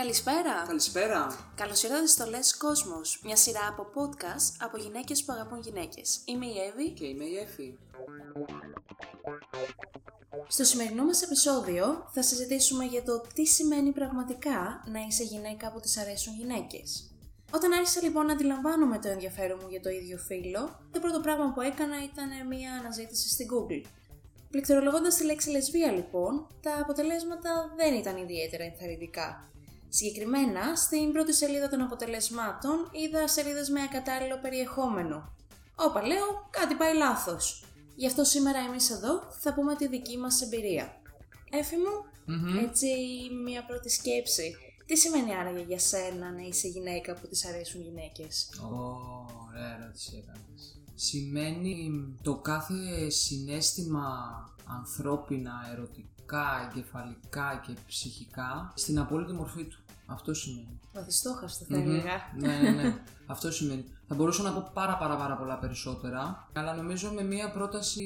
Καλησπέρα! Καλησπέρα! Καλώς ήρθατε στο Less Cosmos, μια σειρά από podcast από γυναίκες που αγαπούν γυναίκες. Είμαι η Εύη. Και είμαι η Εφη. Στο σημερινό μας επεισόδιο θα συζητήσουμε για το τι σημαίνει πραγματικά να είσαι γυναίκα που τις αρέσουν γυναίκες. Όταν άρχισα λοιπόν να αντιλαμβάνομαι το ενδιαφέρον μου για το ίδιο φύλλο, το πρώτο πράγμα που έκανα ήταν μια αναζήτηση στην Google. Πληκτρολογώντας τη λέξη λεσβία λοιπόν, τα αποτελέσματα δεν ήταν ιδιαίτερα ενθαρρυντικά. Συγκεκριμένα, στην πρώτη σελίδα των αποτελεσμάτων είδα σελίδες με ακατάλληλο περιεχόμενο. Όπα λέω, κάτι πάει λάθος. Γι' αυτό σήμερα εμείς εδώ θα πούμε τη δική μας εμπειρία. Έφη μου, έτσι μια πρώτη σκέψη. Τι σημαίνει άραγε για σένα να είσαι γυναίκα που της αρέσουν γυναίκες; Ωραία ερώτηση έκανες. Σημαίνει το κάθε συνέστημα ανθρώπινα, ερωτικά, εγκεφαλικά και ψυχικά στην απόλυτη μορφή του. Αυτό σημαίνει. Βαθιστόχαστο θα Μμμ. έλεγα. ναι, ναι, ναι. Αυτό σημαίνει. Θα μπορούσα να πω πάρα πάρα πάρα πολλά περισσότερα, αλλά νομίζω με μία πρόταση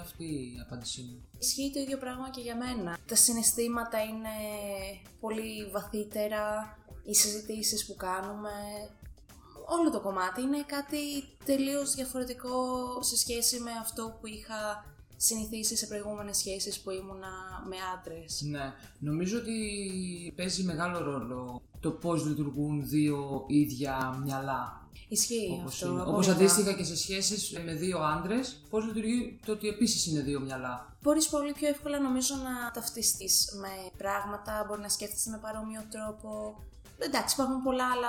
αυτή η απάντησή μου. Ισχύει το ίδιο πράγμα και για μένα. Τα συναισθήματα είναι πολύ βαθύτερα, οι συζητήσεις που κάνουμε, όλο το κομμάτι είναι κάτι τελείως διαφορετικό σε σχέση με αυτό που είχα συνηθίσει σε προηγούμενες σχέσεις που ήμουνα με άντρες. Ναι, νομίζω ότι παίζει μεγάλο ρόλο το πώς λειτουργούν δύο ίδια μυαλά. Ισχύει Όπως, αυτό. είναι. απόλυτα. όπως αντίστοιχα και σε σχέσεις με δύο άντρες, πώς λειτουργεί το ότι επίσης είναι δύο μυαλά. Μπορείς πολύ πιο εύκολα νομίζω να ταυτιστείς με πράγματα, μπορεί να σκέφτεσαι με παρόμοιο τρόπο. Εντάξει, υπάρχουν πολλά άλλα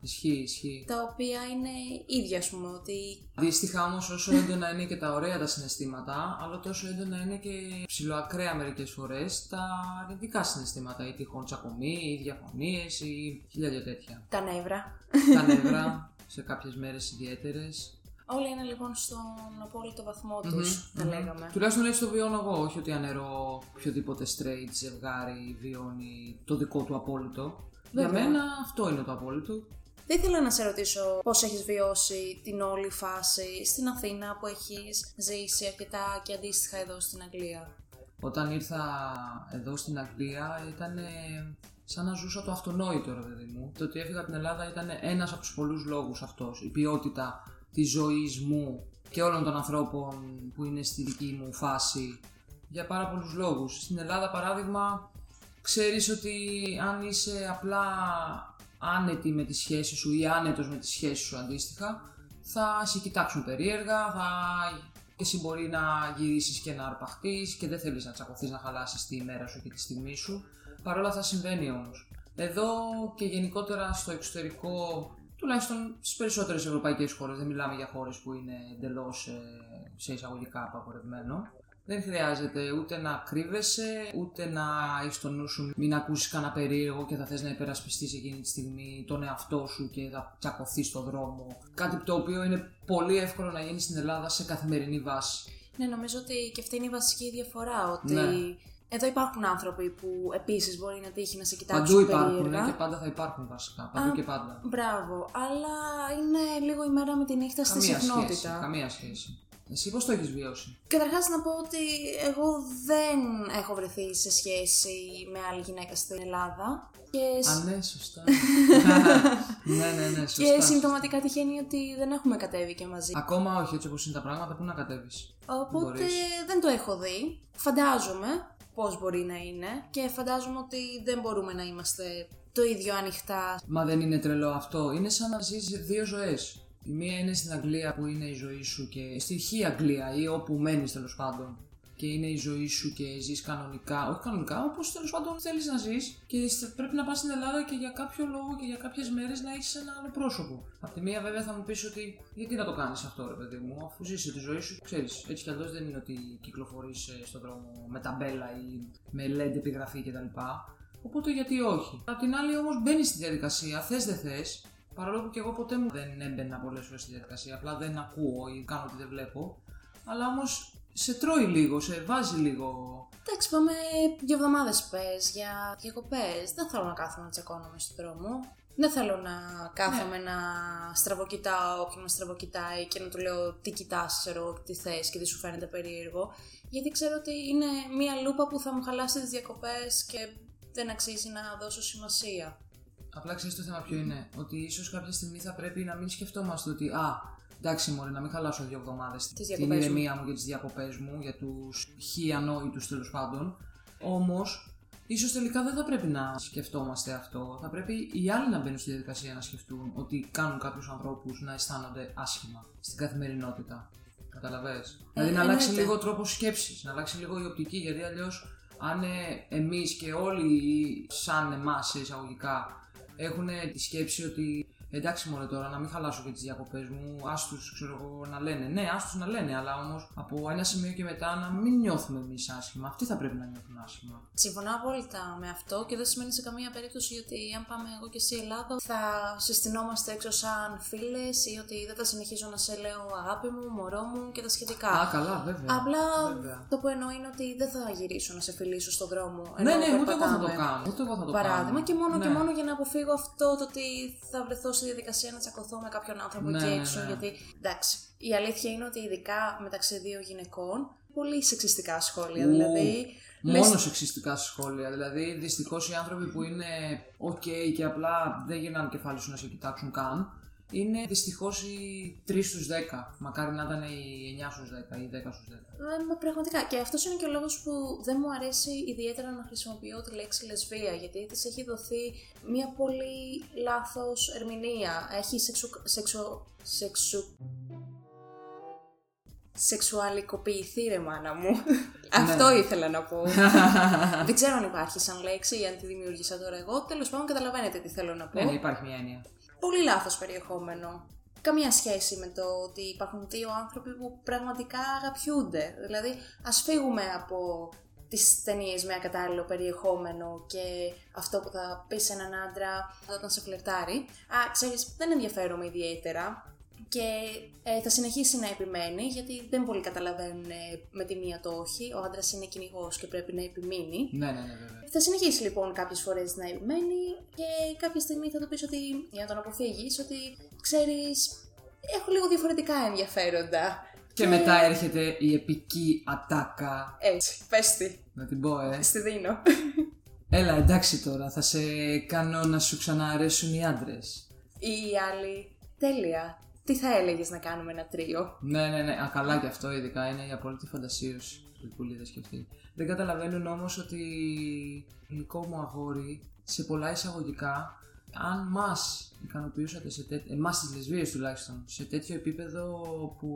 Ισχύει, ισχύει. τα οποία είναι ίδια, ας πούμε, ότι Αντίστοιχα όμως, όσο έντονα είναι και τα ωραία τα συναισθήματα, αλλά τόσο έντονα είναι και ψηλοακραία μερικές φορές τα αρνητικά συναισθήματα. Ή τυχόν τσακωμοί, ή διαφωνίες, ή χίλια δυο τέτοια. τα νεύρα. τα νεύρα σε κάποιες μέρες ιδιαίτερες. Όλα είναι λοιπόν στον απόλυτο βαθμό τους, θα λέγαμε. Τουλάχιστον έτσι το βιώνω εγώ. Όχι ότι ανερώ οποιοδήποτε straight ζευγάρι βιώνει το δικό του απόλυτο. Βέβαια. Για μένα αυτό είναι το απόλυτο. Θα ήθελα να σε ρωτήσω πώς έχεις βιώσει την όλη φάση στην Αθήνα που έχεις ζήσει αρκετά και αντίστοιχα εδώ στην Αγγλία. Όταν ήρθα εδώ στην Αγγλία ήταν σαν να ζούσα το αυτονόητο ρε παιδί μου. Το ότι έφυγα από την Ελλάδα ήταν ένας από τους πολλούς λόγους αυτός. Η ποιότητα της ζωής μου και όλων των ανθρώπων που είναι στη δική μου φάση για πάρα πολλούς λόγους. Στην Ελλάδα παράδειγμα ξέρεις ότι αν είσαι απλά άνετη με τη σχέση σου ή άνετος με τη σχέση σου αντίστοιχα θα σε κοιτάξουν περίεργα, θα και εσύ μπορεί να γυρίσεις και να αρπαχτείς και δεν θέλεις να τσακωθείς να χαλάσεις τη ημέρα σου και τη στιγμή σου. Παρ' όλα αυτά συμβαίνει όμως. Εδώ και γενικότερα στο εξωτερικό, τουλάχιστον στις περισσότερες ευρωπαϊκές χώρες, δεν μιλάμε για χώρες που είναι εντελώς ε, σε εισαγωγικά απαγορευμένο, δεν χρειάζεται ούτε να κρύβεσαι, ούτε να έχεις το νου σου μην ακούσεις κανένα περίεργο και θα θες να υπερασπιστείς εκείνη τη στιγμή τον εαυτό σου και θα τσακωθείς στον δρόμο. Κάτι το οποίο είναι πολύ εύκολο να γίνει στην Ελλάδα σε καθημερινή βάση. Ναι, νομίζω ότι και αυτή είναι η βασική διαφορά, ότι Ναι. εδώ υπάρχουν άνθρωποι που επίσης μπορεί να τύχει να σε κοιτάξουν Παντού υπάρχουν περίεργα. και πάντα θα υπάρχουν βασικά. Παντού Α, και πάντα. Μπράβο, αλλά είναι λίγο η μέρα με τη νύχτα στη Καμία σχέση. συχνότητα. Καμία σχέση. Εσύ πώς το έχεις βιώσει; Καταρχάς να πω ότι εγώ δεν έχω βρεθεί σε σχέση με άλλη γυναίκα στην Ελλάδα και, Α, ναι, σωστά. ναι, ναι, ναι, σωστά. και συμπτωματικά τυχαίνει ότι δεν έχουμε κατέβει και μαζί. Ακόμα όχι, έτσι όπως είναι τα πράγματα, πού να κατέβεις; Οπότε μπορείς; δεν το έχω δει. Φαντάζομαι πώς μπορεί να είναι και φαντάζομαι ότι δεν μπορούμε να είμαστε το ίδιο ανοιχτά. Μα δεν είναι τρελό αυτό. Είναι σαν να ζεις δύο ζωές. Η μία είναι στην Αγγλία που είναι η ζωή σου και στη χή Αγγλία ή όπου μένεις τέλος πάντων. Και είναι η ζωή σου και ζεις κανονικά. Όχι κανονικά, όπως τέλος πάντων θέλεις να ζεις. Και στε- πρέπει να πας στην Ελλάδα και για κάποιο λόγο και για κάποιες μέρες να έχεις ένα άλλο πρόσωπο. Απ' τη μία, βέβαια, θα μου πεις ότι γιατί να το κάνεις αυτό, ρε παιδί μου, αφού ζεις τη ζωή σου, ξέρεις. Έτσι κι αλλιώς δεν είναι ότι κυκλοφορείς στον δρόμο με ταμπέλα ή με LED επιγραφή κτλ. Οπότε γιατί όχι. Απ' την άλλη όμως μπαίνεις στη διαδικασία, θες δεν θες, παρόλο που και εγώ ποτέ μου δεν έμπαινα πολλές φορές στη διαδικασία, απλά δεν ακούω ή κάνω ότι δεν βλέπω. Αλλά όμως σε τρώει λίγο, σε βάζει λίγο. Εντάξει, πάμε δύο εβδομάδες πες για διακοπές. Δεν θέλω να κάθομαι να τσακώνομαι στον δρόμο. Δεν θέλω να κάθομαι να στραβοκοιτάω όποιον με στραβοκοιτάει και να του λέω τι κοιτάς, ξέρω, τι θες και τι σου φαίνεται περίεργο. Γιατί ξέρω ότι είναι μία λούπα που θα μου χαλάσει τις διακοπές και δεν αξίζει να δώσω σημασία. Απλά ξέρεις το θέμα ποιο είναι. Ότι ίσως κάποια στιγμή θα πρέπει να μην σκεφτόμαστε ότι Α, εντάξει, Μωρή, να μην χαλάσω δύο εβδομάδες την διακοπές μου. ηρεμία μου για τις διακοπές μου, για τους χι ανόητου τέλος πάντων. Όμως, ίσως τελικά δεν θα πρέπει να σκεφτόμαστε αυτό. Θα πρέπει οι άλλοι να μπαίνουν στη διαδικασία να σκεφτούν ότι κάνουν κάποιους ανθρώπους να αισθάνονται άσχημα στην καθημερινότητα. Καταλαβέ. δηλαδή να αλλάξει εννοείται. λίγο ο τρόπος σκέψης, να αλλάξει λίγο η οπτική, γιατί αλλιώς αν εμείς και όλοι σαν εμάς σε εισαγωγικά έχουν τη σκέψη ότι εντάξει μόνο τώρα να μην χαλάσω και τις διακοπές μου, άστου ξέρω εγώ να λένε. Ναι, άστου να λένε, αλλά όμως από ένα σημείο και μετά να μην νιώθουμε εμείς άσχημα. Αυτοί θα πρέπει να νιώθουν άσχημα. Συμφωνώ απόλυτα με αυτό και δεν σημαίνει σε καμία περίπτωση ότι αν πάμε εγώ και εσύ Ελλάδα θα συστηνόμαστε έξω σαν φίλες ή ότι δεν θα συνεχίζω να σε λέω αγάπη μου, μωρό μου και τα σχετικά. Α, καλά, βέβαια. Απλά Βέβαια. το που εννοώ είναι ότι δεν θα γυρίσω να σε φιλήσω στον δρόμο. Ναι, ενώ ναι, ούτε εγώ θα το περπατάμε. κάνω. Ούτε εγώ θα το Παράδειγμα κάνω. και μόνο ναι. και μόνο για να αποφύγω αυτό το ότι θα βρεθώ στη διαδικασία να τσακωθώ με κάποιον άνθρωπο Ναι, εκεί ναι, έξω. ναι. Γιατί εντάξει, η αλήθεια είναι ότι ειδικά μεταξύ δύο γυναικών, πολύ σεξιστικά σχόλια. Ου, δηλαδή, λες- Μόνο σεξιστικά σχόλια. Δηλαδή, δυστυχώς οι άνθρωποι που είναι OK και απλά δεν γυρνάνε κεφάλι σου να σε κοιτάξουν καν, είναι δυστυχώς οι 3 στους 10. Μακάρι να ήταν οι 9 στους 10 ή 10 στους 10. Ε, μα πραγματικά. Και αυτός είναι και ο λόγος που δεν μου αρέσει ιδιαίτερα να χρησιμοποιώ τη λέξη λεσβία, γιατί της έχει δοθεί μια πολύ λάθος ερμηνεία. Έχει σεξου... σεξου... σεξου... Σεξουαλικοποιηθεί ρε μάνα μου. Αυτό ήθελα να πω. Δεν ξέρω αν υπάρχει σαν λέξη ή αν τη δημιούργησα τώρα εγώ. Τέλος πάντων, καταλαβαίνετε τι θέλω να πω. Ναι, ναι, υπάρχει μια έννοια. Πολύ λάθος περιεχόμενο. Καμία σχέση με το ότι υπάρχουν δύο άνθρωποι που πραγματικά αγαπιούνται. Δηλαδή, ας φύγουμε από τις ταινίες με ακατάλληλο περιεχόμενο και αυτό που θα πεις σε έναν άντρα όταν σε φλερτάρει. Α, ξέρεις, δεν ενδιαφέρομαι ιδιαίτερα και ε, θα συνεχίσει να επιμένει γιατί δεν πολύ καταλαβαίνουν ε, με τη μία το όχι. Ο άντρας είναι κυνηγός και πρέπει να επιμείνει. Ναι, ναι, ναι, βέβαια. Θα συνεχίσει λοιπόν κάποιες φορές να επιμένει και κάποια στιγμή θα του πεις ότι για να τον αποφύγεις, ότι ξέρεις, έχω λίγο διαφορετικά ενδιαφέροντα. Και μετά έρχεται η επική ατάκα. Έτσι, πες τη, Να την πω, ε. στη δίνω. Έλα, εντάξει τώρα, θα σε κάνω να σου ξανααρέσουν οι άντρες. Ή η άλλη, τέλεια. Τι θα έλεγες να κάνουμε ένα τρίο; Ναι, ναι, ναι. Α, καλά και αυτό ειδικά είναι η απόλυτη φαντασίωση που οι πουλίδε και αυτοί. Δεν καταλαβαίνουν όμως ότι γλυκό μου αγόρι, σε πολλά εισαγωγικά, αν μας ικανοποιούσατε σε τέτοιο. εμά τις λεσβείε τουλάχιστον, σε τέτοιο επίπεδο που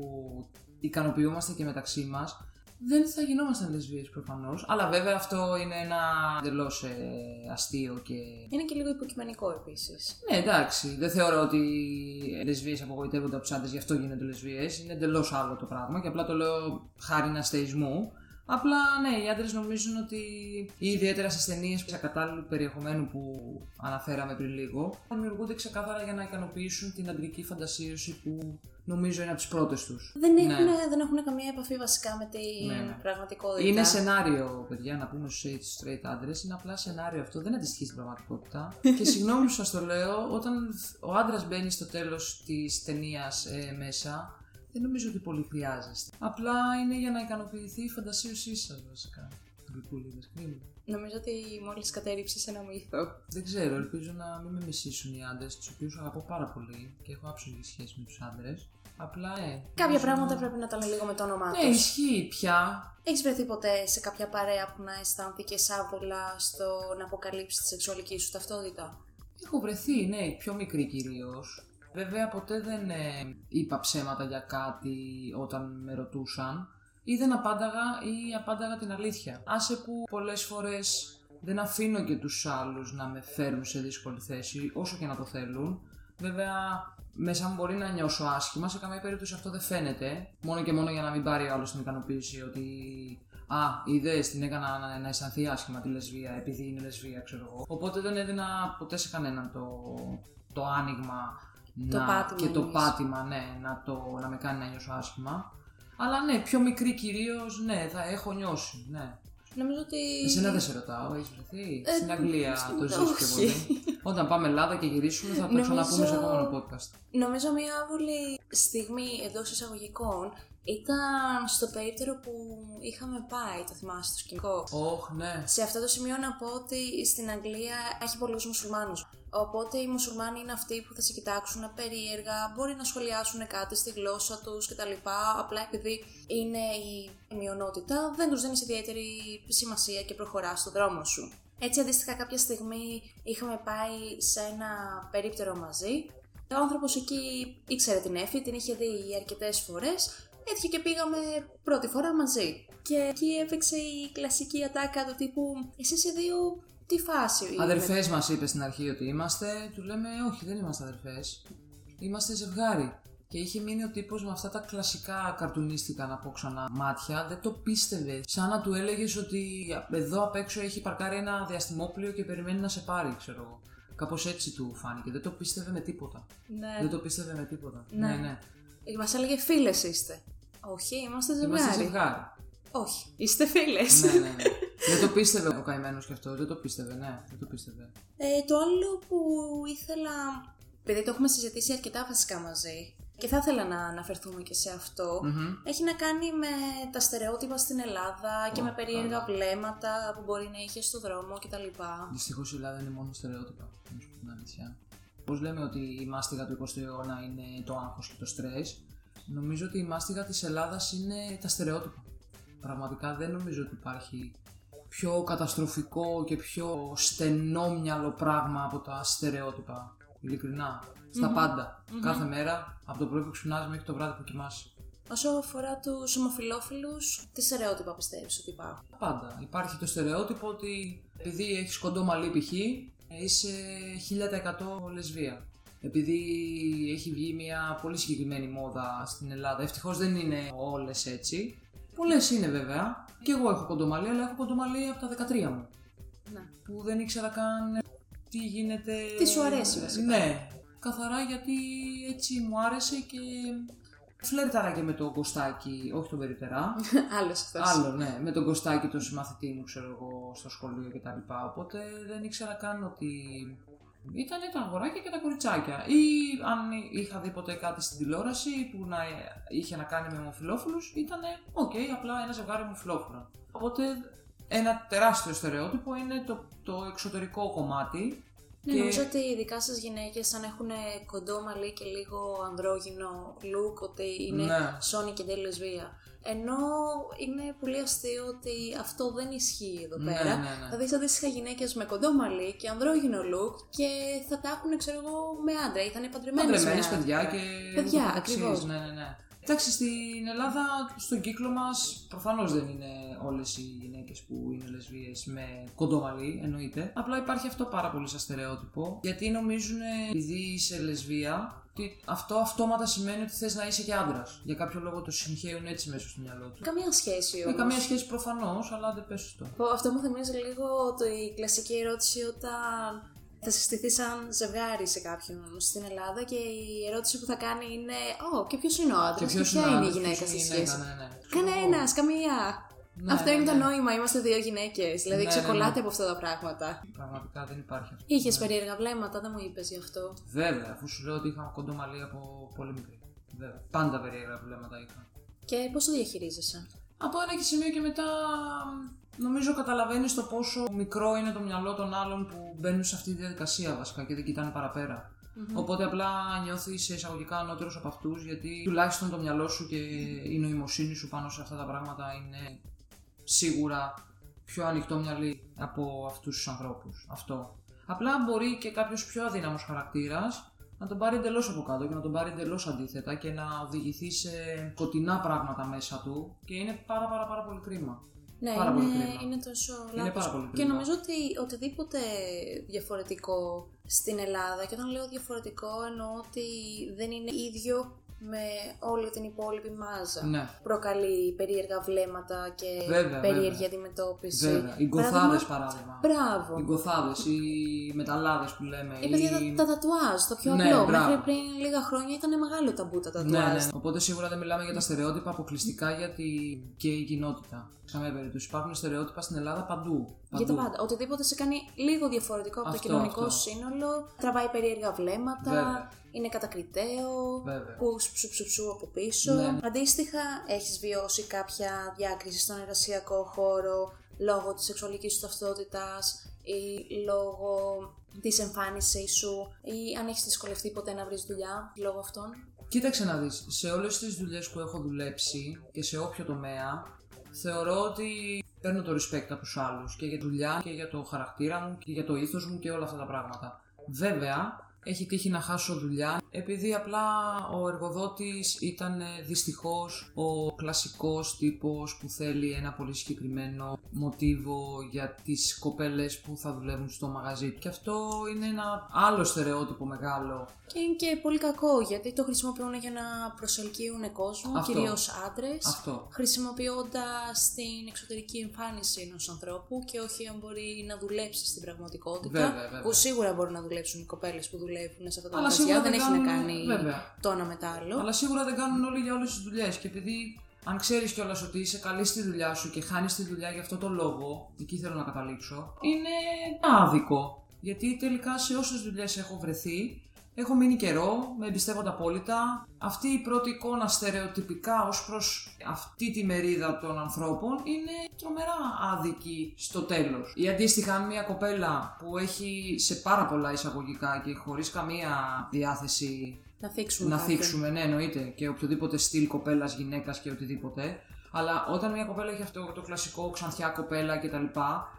ικανοποιούμαστε και μεταξύ μας, δεν θα γινόμασταν λεσβείες προφανώς. Αλλά βέβαια αυτό είναι ένα εντελώς αστείο και Είναι και λίγο υποκειμενικό επίσης. ναι, εντάξει. Δεν θεωρώ ότι οι λεσβείες απογοητεύονται από τους άντρες, γι' αυτό γίνονται λεσβείες. Είναι εντελώς άλλο το πράγμα και απλά το λέω χάρη αστεϊσμού. Απλά ναι, οι άντρες νομίζουν ότι ή ιδιαίτερα στις ταινίες ακατάλληλου περιεχομένου που αναφέραμε πριν λίγο, δημιουργούνται ξεκάθαρα για να ικανοποιήσουν την αντρική φαντασίωση που νομίζω είναι από τις πρώτες τους. Δεν, έχουν, δεν έχουν καμία επαφή βασικά με την Ναι, ναι. πραγματικότητα. Είναι σενάριο, παιδιά, να πούμε στους straight άντρες. Είναι απλά σενάριο αυτό, δεν αντιστοιχεί στην πραγματικότητα. και συγγνώμη που σας το λέω, όταν ο άντρας μπαίνει στο τέλος της ταινίας ε, μέσα, δεν νομίζω ότι πολύ χρειάζεστε. Απλά είναι για να ικανοποιηθεί η φαντασίωσή σας, βασικά. Γλυκούλιδε, κρίμα. Νομίζω ότι μόλις κατέριψες ένα μύθο. Δεν ξέρω, ελπίζω να μην με μισήσουν οι άντρες, τους οποίους αγαπώ πάρα πολύ και έχω άψογη σχέση με τους άντρες. Απλά, ε. Κάποια νομίζω πράγματα να- πρέπει να τα λέμε λίγο με το όνομά Ναι, τους. ισχύει πια. Έχεις βρεθεί ποτέ σε κάποια παρέα που να αισθάνθηκες άβολα στο να αποκαλύψεις τη σεξουαλική σου ταυτότητα; Έχω βρεθεί, ναι, πιο μικρή κυρίως. Βέβαια, ποτέ δεν ε, είπα ψέματα για κάτι όταν με ρωτούσαν ή δεν απάνταγα ή απάνταγα την αλήθεια. Άσε που πολλές φορές δεν αφήνω και τους άλλους να με φέρουν σε δύσκολη θέση, όσο και να το θέλουν. Βέβαια, μέσα μου μπορεί να νιώσω άσχημα, σε καμία περίπτωση αυτό δεν φαίνεται. Μόνο και μόνο για να μην πάρει ο άλλος την ικανοποίηση ότι Α, είδες, την έκανα να, να αισθανθεί άσχημα τη λεσβία, επειδή είναι λεσβία, ξέρω εγώ. Οπότε δεν έδινα ποτέ σε κανέναν το, το άνοιγμα Το να, πάτημα και το εννοείς. πάτημα, ναι, να, το, να με κάνει να νιώσω άσχημα. Αλλά ναι, πιο μικρή κυρίως, ναι, θα έχω νιώσει, ναι. Νομίζω ότι. Εσένα δεν σε ρωτάω, έχεις βρεθεί. Ε, Στην Αγγλία στην- το ζεις πιο όχι. πολύ; Όταν πάμε Ελλάδα και γυρίσουμε, θα το Νομίζω- ξαναπούμε στο επόμενο podcast. Νομίζω μια άβολη στιγμή εντός εισαγωγικών Ήταν στο περίπτερο που είχαμε πάει, το θυμάσαι, στο σκηνικό. Όχ, ναι. Σε αυτό το σημείο να πω ότι στην Αγγλία έχει πολλούς μουσουλμάνους. Οπότε οι μουσουλμάνοι είναι αυτοί που θα σε κοιτάξουν περίεργα, μπορεί να σχολιάσουν κάτι στη γλώσσα τους κτλ. Απλά επειδή είναι η μειονότητα, δεν τους δίνεις ιδιαίτερη σημασία και προχωράς στον δρόμο σου. Έτσι, αντίστοιχα, κάποια στιγμή είχαμε πάει σε ένα περίπτερο μαζί. Ο άνθρωπος εκεί ήξερε την Εφη, την είχε δει αρκετές φορές. Έτυχε και πήγαμε πρώτη φορά μαζί. Και εκεί έπαιξε η κλασική ατάκα του τύπου Εσείς οι δύο τι φάση. Αδερφές μας είπε στην αρχή ότι είμαστε. Του λέμε Όχι, δεν είμαστε αδερφές. Είμαστε ζευγάρι. Και είχε μείνει ο τύπος με αυτά τα κλασικά καρτουνίστικα να πω ξανά μάτια. Δεν το πίστευε. Σαν να του έλεγες ότι εδώ απ' έξω έχει παρκάρει ένα διαστημόπλιο και περιμένει να σε πάρει, ξέρω εγώ. Κάπως έτσι του φάνηκε. Δεν το πίστευε με τίποτα. Ναι. Δεν το πίστευε με τίποτα. Ναι. ναι. ναι. Μας έλεγε φίλες είστε. Όχι, είμαστε ζευγάρι. Είμαστε ζευγάρι. Όχι, είστε φίλες. ναι, ναι, ναι. δεν το πίστευε ο καημένος και αυτό. Δεν το πίστευε, ναι. Δεν το πίστευε. Ε, το άλλο που ήθελα. Επειδή το έχουμε συζητήσει αρκετά βασικά μαζί και θα ήθελα να αναφερθούμε και σε αυτό, Μμμ. έχει να κάνει με τα στερεότυπα στην Ελλάδα και Ω, με περίεργα καλά. βλέμματα που μπορεί να είχε στο δρόμο κτλ. Δυστυχώς η Ελλάδα είναι μόνο στερεότυπα. Να σου πω την αλήθεια. Πώς λέμε ότι η μάστιγα του 20ου αιώνα είναι το άγχος και το στρες, νομίζω ότι η μάστιγα της Ελλάδας είναι τα στερεότυπα. Πραγματικά δεν νομίζω ότι υπάρχει πιο καταστροφικό και πιο στενόμυαλο πράγμα από τα στερεότυπα. Ειλικρινά. Στα παντα Κάθε μέρα, από το πρωί που ξυπνάς μέχρι το βράδυ που κοιμάσαι. Όσο αφορά τους ομοφυλόφιλους, τι στερεότυπα πιστεύεις ότι υπάρχουν; Πάντα. Υπάρχει το στερεότυπο ότι επειδή έχεις κοντό μαλλί π.χ. είσαι 1000% λεσβία. Επειδή έχει βγει μια πολύ συγκεκριμένη μόδα στην Ελλάδα. Ευτυχώς δεν είναι όλες έτσι. Πολλές είναι βέβαια. Και εγώ έχω κοντομαλί, αλλά έχω κοντομαλί από τα 13 μου. Ναι. Που δεν ήξερα καν τι γίνεται. Τι σου αρέσει, βασικά. Ναι. Καθαρά γιατί έτσι μου άρεσε και φλερτάρα και με το κοστάκι, όχι τον περιπτερά. Άλλο αυτό. Άλλο, ναι, με τον Κωστάκη, τον συμμαθητή μου, ξέρω εγώ, στο σχολείο κτλ. Οπότε δεν ήξερα καν ότι ήταν τα αγοράκια και τα κοριτσάκια. Ή αν είχα δει ποτέ κάτι στην τηλεόραση που να είχε να κάνει με ομοφυλόφιλους, ήταν οκ, απλά ένα ζευγάρι ομοφυλόφιλων. Οπότε ένα τεράστιο στερεότυπο είναι το, το εξωτερικό κομμάτι. Ναι, και- νομίζω ότι ειδικά στις γυναίκες, αν έχουν κοντό μαλλί και λίγο ανδρόγυνο look, ότι είναι Ναι. σώνει και ντε λεσβία. Ενώ είναι πολύ αστείο ότι αυτό δεν ισχύει εδώ Ναι, πέρα. ναι, ναι. Θα δει αντίστοιχα γυναίκες με κοντό μαλλί και ανδρόγυνο look και θα τα έχουν, ξέρω εγώ, με άντρα ή θα είναι παντρεμένες. Παντρεμένες παιδιά και. Παιδιά, ούτω καθεξής. ακριβώς. Ναι, ναι, ναι. Εντάξει, στην Ελλάδα, στον κύκλο μας, προφανώς δεν είναι όλες οι γυναίκες που είναι λεσβείες με κοντόμαλι, εννοείται. Απλά υπάρχει αυτό πάρα πολύ σαν στερεότυπο. Γιατί νομίζουν, επειδή είσαι λεσβία, ότι αυτό αυτόματα σημαίνει ότι θες να είσαι και άντρας. Για κάποιο λόγο το συγχαίουν έτσι μέσα στο μυαλό τους. Καμία σχέση Με όμως. καμία σχέση προφανώς, αλλά δεν πες αυτό. Πω, Αυτό μου θυμίζει λίγο το, η κλασική ερώτηση όταν θα συστηθεί σαν ζευγάρι σε κάποιον στην Ελλάδα και η ερώτηση που θα κάνει είναι «Ω, και ποιος είναι ο άντρας και, ποιος ποια ο είναι η άντρας, γυναίκα ποιος στη είναι η σχέση». γυναίκα, ναι, ναι. Κανένας, καμία. Ναι, αυτό ναι, είναι το ναι. νόημα. Είμαστε δύο γυναίκες. Δηλαδή, Ναι, ναι, ξεκολλάτε ναι. από αυτά τα πράγματα. Πραγματικά δεν υπάρχει αυτό. Είχες Ναι. περίεργα βλέμματα, δεν μου είπες γι' αυτό. Βέβαια, αφού σου λέω ότι είχα κοντό μαλλί από πολύ μικρή. Βέβαια. Πάντα περίεργα βλέμματα είχα. Και πώς το διαχειρίζεσαι; Από ένα και σημείο και μετά νομίζω καταλαβαίνεις το πόσο μικρό είναι το μυαλό των άλλων που μπαίνουν σε αυτή τη διαδικασία βασικά και δεν κοιτάνε παραπέρα. Οπότε απλά νιώθει σε εισαγωγικά ανώτερος από αυτούς γιατί τουλάχιστον το μυαλό σου και η νοημοσύνη σου πάνω σε αυτά τα πράγματα είναι σίγουρα πιο ανοιχτό μυαλί από αυτούς τους ανθρώπους. Αυτό. Απλά μπορεί και κάποιος πιο αδύναμος χαρακτήρας να τον πάρει εντελώς από κάτω και να τον πάρει εντελώς αντίθετα και να οδηγηθεί σε σκοτεινά πράγματα μέσα του και είναι πάρα πάρα πάρα πολύ κρίμα. Ναι, Πάρα πολύ είναι, κρίμα. είναι τόσο Είναι λάθος. πάρα πολύ Και κρίμα. νομίζω ότι οτιδήποτε διαφορετικό στην Ελλάδα, και όταν λέω διαφορετικό εννοώ ότι δεν είναι ίδιο με όλη την υπόλοιπη μάζα. Ναι. Προκαλεί περίεργα βλέμματα και Βέβαια, περίεργη βέβαια. αντιμετώπιση. Βέβαια. Οι γκοθάδες Παράδειγμα- παράδειγμα. Μπράβο. Οι γκοθάδες, οι μεταλλάδες που λέμε. Ή παιδιά οι- τα, τα τατουάζ, το πιο Ναι, απλό. μπράβο. Μέχρι πριν λίγα χρόνια ήταν μεγάλο ταμπού τα Ναι, τατουάζ. ναι, ναι. Οπότε σίγουρα δεν μιλάμε για τα στερεότυπα αποκλειστικά για τη γκέι κοινότητα. Σε καμία περίπτωση. Υπάρχουν στερεότυπα στην Ελλάδα παντού. Για τα Παντού. πάντα. Οτιδήποτε σε κάνει λίγο διαφορετικό από Αυτό, το κοινωνικό αυτό. σύνολο, τραβάει περίεργα βλέμματα Βέβαια. Είναι κατακριτέο, Βέβαια. που σου ψου ψου από πίσω. Ναι. Αντίστοιχα, έχεις βιώσει κάποια διάκριση στον εργασιακό χώρο λόγω της σεξουαλικής σου ταυτότητας ή λόγω της εμφάνισής σου ή αν έχεις δυσκολευτεί ποτέ να βρεις δουλειά λόγω αυτών; Κοίταξε να δεις, σε όλες τις δουλειές που έχω δουλέψει και σε όποιο τομέα, θεωρώ ότι παίρνω το respect από τους άλλους και για τη δουλειά και για το χαρακτήρα μου και για το ήθος μου και όλα αυτά τα πράγματα. Βέβαια, έχει τύχει να χάσω δουλειά επειδή απλά ο εργοδότης ήταν ε, δυστυχώς ο κλασικός τύπος που θέλει ένα πολύ συγκεκριμένο μοτίβο για τις κοπέλες που θα δουλεύουν στο μαγαζί. Και αυτό είναι ένα άλλο στερεότυπο μεγάλο Και είναι και πολύ κακό γιατί το χρησιμοποιούν για να προσελκύουν κόσμο, Αυτό. κυρίως άντρες, αυτό. χρησιμοποιώντας την εξωτερική εμφάνιση ενός ανθρώπου και όχι αν μπορεί να δουλέψει στην πραγματικότητα, Βέβαια, βέβαια. που σίγουρα μπορούν να δουλέψουν οι κοπέλες που δουλεύουν σε αυτά τα Αλλά μαγαζιά, σίγουρα δεν δεν έχει να κάνουν- κάνει βέβαια. το ένα με το άλλο. Αλλά σίγουρα δεν κάνουν όλοι για όλες τις δουλειές. Και επειδή αν ξέρεις κιόλας ότι είσαι καλή στη δουλειά σου και χάνεις τη δουλειά για αυτό το λόγο, εκεί θέλω να καταλήξω, είναι άδικο. Γιατί τελικά σε όσες δουλειές έχω βρεθεί, έχω μείνει καιρό, με εμπιστεύονται απόλυτα. Αυτή η πρώτη εικόνα στερεοτυπικά ως προς αυτή τη μερίδα των ανθρώπων είναι τρομερά άδικη στο τέλος. Ή αντίστοιχα, αν μια κοπέλα που έχει σε πάρα πολλά εισαγωγικά και χωρίς καμία διάθεση Να θίξουμε να κάτι. θίξουμε, ναι, εννοείται. Και οποιοδήποτε στυλ κοπέλας, γυναίκας και οτιδήποτε. Αλλά όταν μια κοπέλα έχει αυτό το κλασικό ξανθιά κοπέλα κτλ.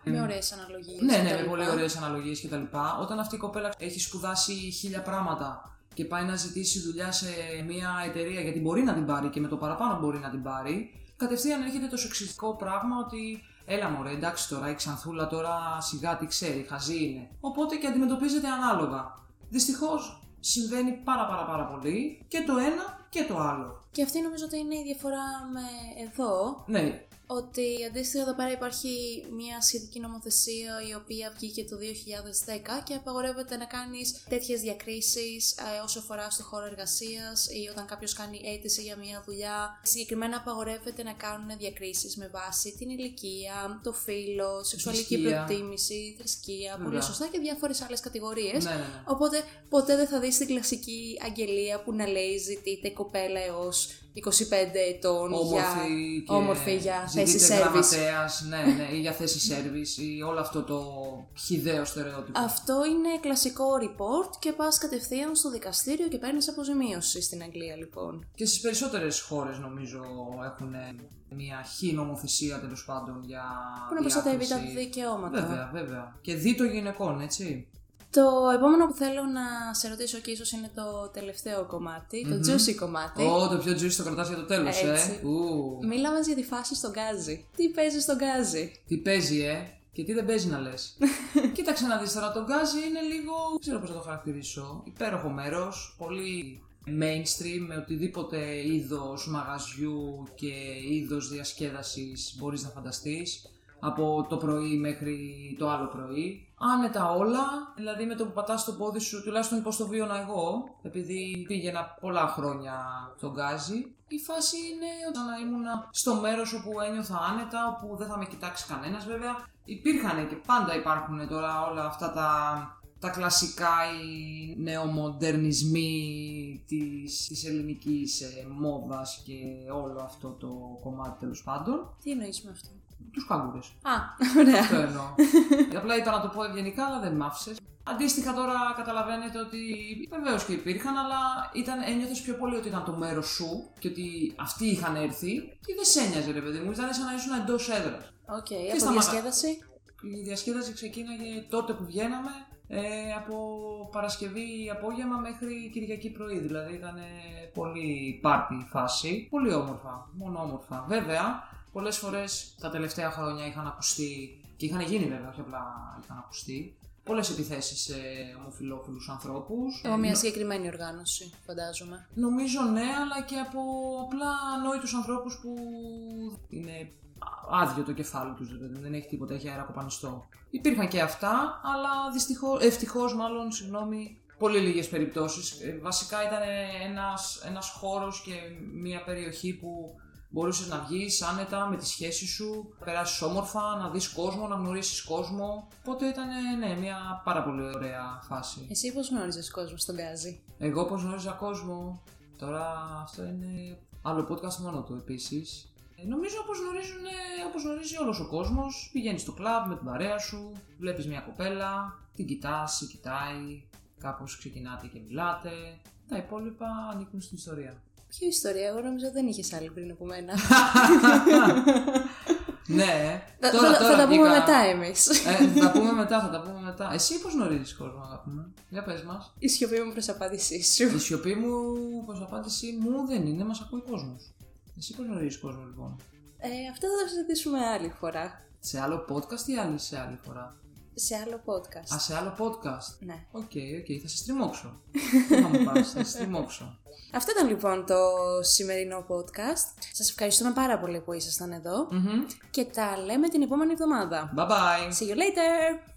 Με ωραίες αναλογίες. Ναι, και ναι, τα με λοιπά. πολύ ωραίες αναλογίες κτλ. Όταν αυτή η κοπέλα έχει σπουδάσει χίλια πράγματα και πάει να ζητήσει δουλειά σε μια εταιρεία, γιατί μπορεί να την πάρει και με το παραπάνω μπορεί να την πάρει, κατευθείαν έρχεται το σεξιστικό πράγμα ότι έλα μωρέ, εντάξει τώρα, η Ξανθούλα τώρα σιγά τι ξέρει, χαζή είναι. Οπότε και αντιμετωπίζεται ανάλογα. Δυστυχώς συμβαίνει πάρα πάρα πάρα πολύ και το ένα και το άλλο. Και αυτή νομίζω ότι είναι η διαφορά με εδώ, Ναι, ότι αντίστοιχα εδώ πέρα υπάρχει μια σχετική νομοθεσία η οποία βγήκε το 2010 και απαγορεύεται να κάνεις τέτοιες διακρίσεις ε, όσο αφορά στο χώρο εργασίας ή όταν κάποιος κάνει αίτηση για μια δουλειά. Συγκεκριμένα απαγορεύεται να κάνουν διακρίσεις με βάση την ηλικία, το φύλλο, σεξουαλική Θρησκεία. προτίμηση, θρησκεία, πολύ Βέβαια. σωστά και διάφορες άλλες κατηγορίες. ναι, ναι. ναι. Οπότε ποτέ δεν θα δεις την κλασική αγγελία που να λέει ζητείτε κοπέλα έως 25 ετών Όμορφη για, και όμορφη για θέση ζητείται σέρβις. γραμματέας, ναι, ναι, ή για θέση σέρβις ή όλο αυτό το χιδαίο στερεότυπο. Αυτό είναι κλασικό report και πας κατευθείαν στο δικαστήριο και παίρνεις αποζημίωση στην Αγγλία λοιπόν. Και στις περισσότερες χώρες νομίζω έχουν μια χή νομοθεσία τέλος πάντων για. Που να προστατεύει τα διάκριση. δικαιώματα. Βέβαια, βέβαια. Και δι των γυναικών, έτσι. Το επόμενο που θέλω να σε ρωτήσω και ίσως είναι το τελευταίο κομμάτι, το juicy κομμάτι. Ω, το πιο juicy το κρατάς για το τέλος, Έτσι. ε. Ου. Μίλα μας για τη φάση στο Γκάζι. Τι παίζει στο Γκάζι; Τι παίζει, ε. Και τι δεν παίζει να λες. Κοίταξε να δεις τώρα, το Γκάζι είναι λίγο. Δεν ξέρω πώς θα το χαρακτηρίσω. Υπέροχο μέρος, πολύ mainstream με οτιδήποτε είδος μαγαζιού και είδος διασκέδασης μπορείς να φανταστείς από το πρωί μέχρι το άλλο πρωί. Άνετα όλα, δηλαδή με το που πατάς το πόδι σου, τουλάχιστον πώς το βίωνα εγώ, επειδή πήγαινα πολλά χρόνια στον γκάζι, η φάση είναι όταν να ήμουν στο μέρος όπου ένιωθα άνετα, όπου δεν θα με κοιτάξει κανένας βέβαια. Υπήρχαν και πάντα υπάρχουν τώρα όλα αυτά τα τα κλασικά οι νεομοντερνισμοί της, της ελληνικής ε, μόδας και όλο αυτό το κομμάτι τέλος πάντων. Τι εννοείς με αυτό; Τους κάγκουρες. Α, ωραία. Αυτό εννοώ. Απλά είπα να το πω ευγενικά, αλλά δεν μ' άφησες. Αντίστοιχα τώρα καταλαβαίνετε ότι βεβαίως και υπήρχαν, αλλά ήταν, ένιωθες πιο πολύ ότι ήταν το μέρος σου και ότι αυτοί είχαν έρθει και δεν σε ένοιαζε ρε παιδί μου, ήταν σαν να ήσουν εντός έδρας. Οκ, στα από μαγα- διασκέδαση; Η διασκέδαση ξεκίναγε τότε που βγαίναμε ε, από Παρασκευή απόγευμα μέχρι Κυριακή πρωί. Δηλαδή ήταν πολύ πάρτι φάση. Πολύ όμορφα. Μόνο όμορφα. Βέβαια, πολλές φορές τα τελευταία χρόνια είχαν ακουστεί και είχαν γίνει βέβαια, όχι απλά είχαν ακουστεί. Πολλές επιθέσεις σε ομοφυλόφιλους ανθρώπους. Από μια συγκεκριμένη οργάνωση, φαντάζομαι. Νομίζω ναι, αλλά και από απλά ανόητους ανθρώπους που είναι άδειο το κεφάλι τους, δηλαδή, δεν έχει τίποτα, έχει αέρα κοπανιστό. Υπήρχαν και αυτά, αλλά δυστυχώς, ευτυχώς μάλλον, συγγνώμη, πολύ λίγες περιπτώσεις. Ε, βασικά ήταν ένας, ένας χώρος και μια περιοχή που Μπορούσες να βγεις άνετα με τη σχέση σου, να περάσεις όμορφα, να δεις κόσμο, να γνωρίσεις κόσμο. Οπότε ήταν ναι, μια πάρα πολύ ωραία φάση. Εσύ πώς γνώριζες κόσμο στον Γκάζι; Εγώ πώς γνώριζα κόσμο. Τώρα αυτό είναι άλλο podcast μόνο του επίσης. Ε, νομίζω όπως, γνωρίζουν, όπως γνωρίζει όλος ο κόσμος, πηγαίνεις στο κλαμπ με την παρέα σου, βλέπεις μια κοπέλα, την κοιτάς, σε κοιτάει, κάπως ξεκινάτε και μιλάτε, τα υπόλοιπα ανήκουν στην ιστορία. Ποια ιστορία, εγώ νομίζω δεν είχες άλλη πριν από μένα. ναι, Θα, τώρα, θα, τώρα θα τα πούμε βγήκα- μετά εμείς. Ε, θα τα πούμε μετά, θα τα πούμε μετά. Εσύ πώς γνωρίζεις κόσμο, αγάπη μου. Για πες μας. Η σιωπή μου προς απάντησή σου. Η σιωπή μου, προς απάντηση μου δεν είναι, μας ακούει κόσμος. Εσύ πώς γνωρίζεις κόσμο λοιπόν; Ε, αυτό θα το συζητήσουμε άλλη φορά. Σε άλλο podcast ή άλλη σε άλλη φορά; Σε άλλο podcast. Α, σε άλλο podcast. Ναι. Ok, ok, θα σε στριμώξω. Δεν θα μου πας, θα σε στριμώξω. Αυτό ήταν λοιπόν το σημερινό podcast. Σας ευχαριστούμε πάρα πολύ που ήσασταν εδώ Μμμ. και τα λέμε την επόμενη εβδομάδα. Bye bye. See you later!